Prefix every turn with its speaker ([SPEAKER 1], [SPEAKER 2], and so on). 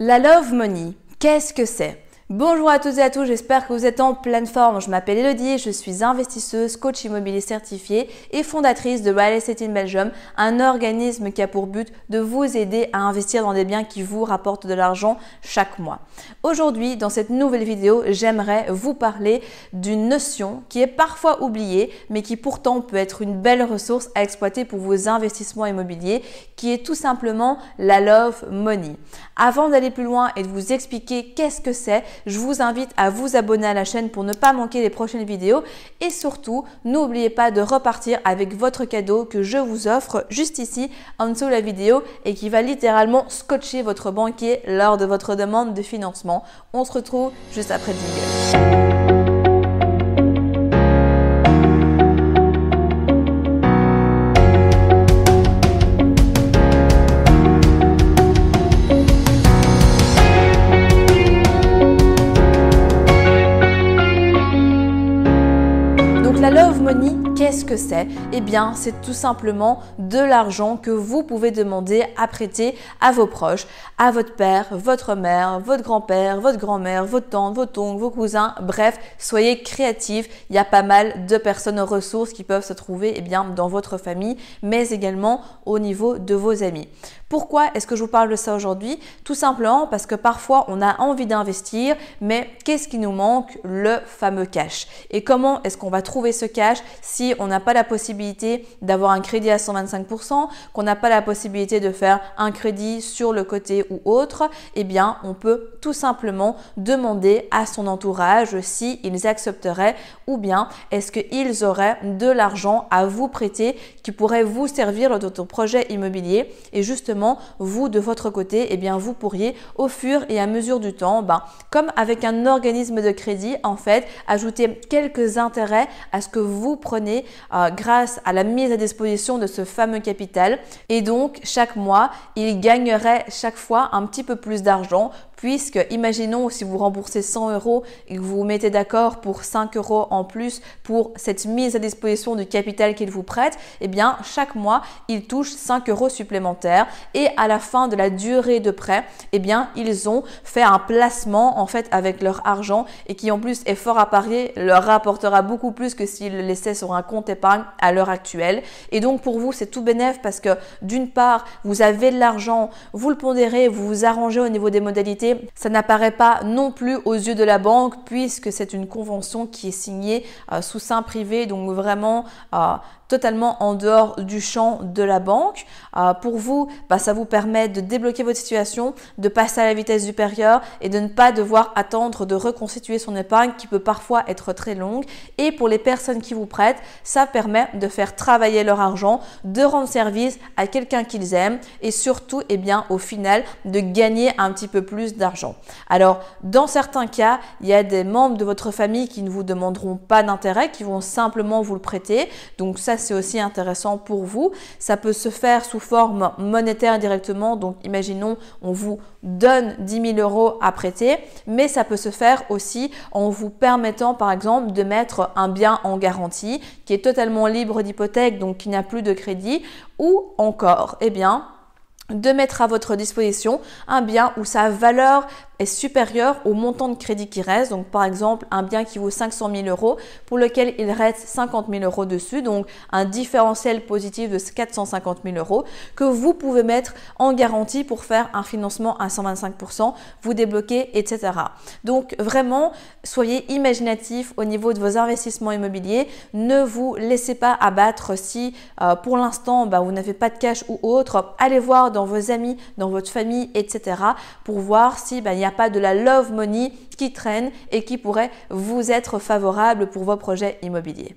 [SPEAKER 1] La love money, qu'est-ce que c'est? Bonjour à toutes et à tous, j'espère que vous êtes en pleine forme. Je m'appelle Elodie, je suis investisseuse, coach immobilier certifié et fondatrice de Real Estate in Belgium, un organisme qui a pour but de vous aider à investir dans des biens qui vous rapportent de l'argent chaque mois. Aujourd'hui, dans cette nouvelle vidéo, j'aimerais vous parler d'une notion qui est parfois oubliée, mais qui pourtant peut être une belle ressource à exploiter pour vos investissements immobiliers, qui est tout simplement la love money. Avant d'aller plus loin et de vous expliquer qu'est-ce que c'est, je vous invite à vous abonner à la chaîne pour ne pas manquer les prochaines vidéos et surtout, n'oubliez pas de repartir avec votre cadeau que je vous offre juste ici en dessous de la vidéo et qui va littéralement scotcher votre banquier lors de votre demande de financement. On se retrouve juste après le jingle. la love money Qu'est-ce que c'est? Eh bien, c'est tout simplement de l'argent que vous pouvez demander à prêter à vos proches, à votre père, votre mère, votre grand-père, votre grand-mère, votre tante, votre oncle, vos cousins. Bref, soyez créatifs. Il y a pas mal de personnes ressources qui peuvent se trouver eh bien, dans votre famille, mais également au niveau de vos amis. Pourquoi est-ce que je vous parle de ça aujourd'hui? Tout simplement parce que parfois on a envie d'investir, mais qu'est-ce qui nous manque? Le fameux cash. Et comment est-ce qu'on va trouver ce cash si on n'a pas la possibilité d'avoir un crédit à 125%, qu'on n'a pas la possibilité de faire un crédit sur le côté ou autre Eh bien, on peut tout simplement demander à son entourage s'ils accepteraient ou bien est-ce qu'ils auraient de l'argent à vous prêter qui pourrait vous servir de votre projet immobilier. Et justement vous, de votre côté, eh bien, vous pourriez, au fur et à mesure du temps, ben, comme avec un organisme de crédit, en fait, ajouter quelques intérêts à ce que vous prenez euh, grâce à la mise à disposition de ce fameux capital. Et donc, chaque mois, il gagnerait chaque fois un petit peu plus d'argent puisque imaginons si vous remboursez 100 euros et que vous vous mettez d'accord pour 5 euros en plus pour cette mise à disposition du capital qu'il vous prête, eh bien chaque mois il touche 5 euros supplémentaires et à la fin de la durée de prêt, eh bien ils ont fait un placement en fait avec leur argent et qui en plus est fort à parier leur rapportera beaucoup plus que s'ils le laissaient sur un compte épargne à l'heure actuelle. Et donc pour vous c'est tout bénéf parce que d'une part vous avez de l'argent, vous le pondérez, vous vous arrangez au niveau des modalités ça n'apparaît pas non plus aux yeux de la banque puisque c'est une convention qui est signée euh, sous sein privé, donc vraiment euh, totalement en dehors du champ de la banque. Euh, pour vous, bah, ça vous permet de débloquer votre situation, de passer à la vitesse supérieure et de ne pas devoir attendre de reconstituer son épargne qui peut parfois être très longue. Et pour les personnes qui vous prêtent, ça permet de faire travailler leur argent, de rendre service à quelqu'un qu'ils aiment et surtout, eh bien, au final, de gagner un petit peu plus d'argent. Alors, dans certains cas, il y a des membres de votre famille qui ne vous demanderont pas d'intérêt, qui vont simplement vous le prêter. Donc ça, c'est aussi intéressant pour vous. Ça peut se faire sous forme monétaire directement. Donc, imaginons, on vous donne 10 000 euros à prêter, mais ça peut se faire aussi en vous permettant, par exemple, de mettre un bien en garantie qui est totalement libre d'hypothèque, donc qui n'a plus de crédit, ou encore, eh bien, de mettre à votre disposition un bien où sa valeur est supérieur au montant de crédit qui reste. Donc par exemple un bien qui vaut 500 000 euros pour lequel il reste 50 000 euros dessus, donc un différentiel positif de 450 000 euros que vous pouvez mettre en garantie pour faire un financement à 125%, vous débloquer, etc. Donc vraiment, soyez imaginatif au niveau de vos investissements immobiliers. Ne vous laissez pas abattre si euh, pour l'instant bah, vous n'avez pas de cash ou autre. Allez voir dans vos amis, dans votre famille, etc. pour voir si bah, il y a pas de la love money qui traîne et qui pourrait vous être favorable pour vos projets immobiliers.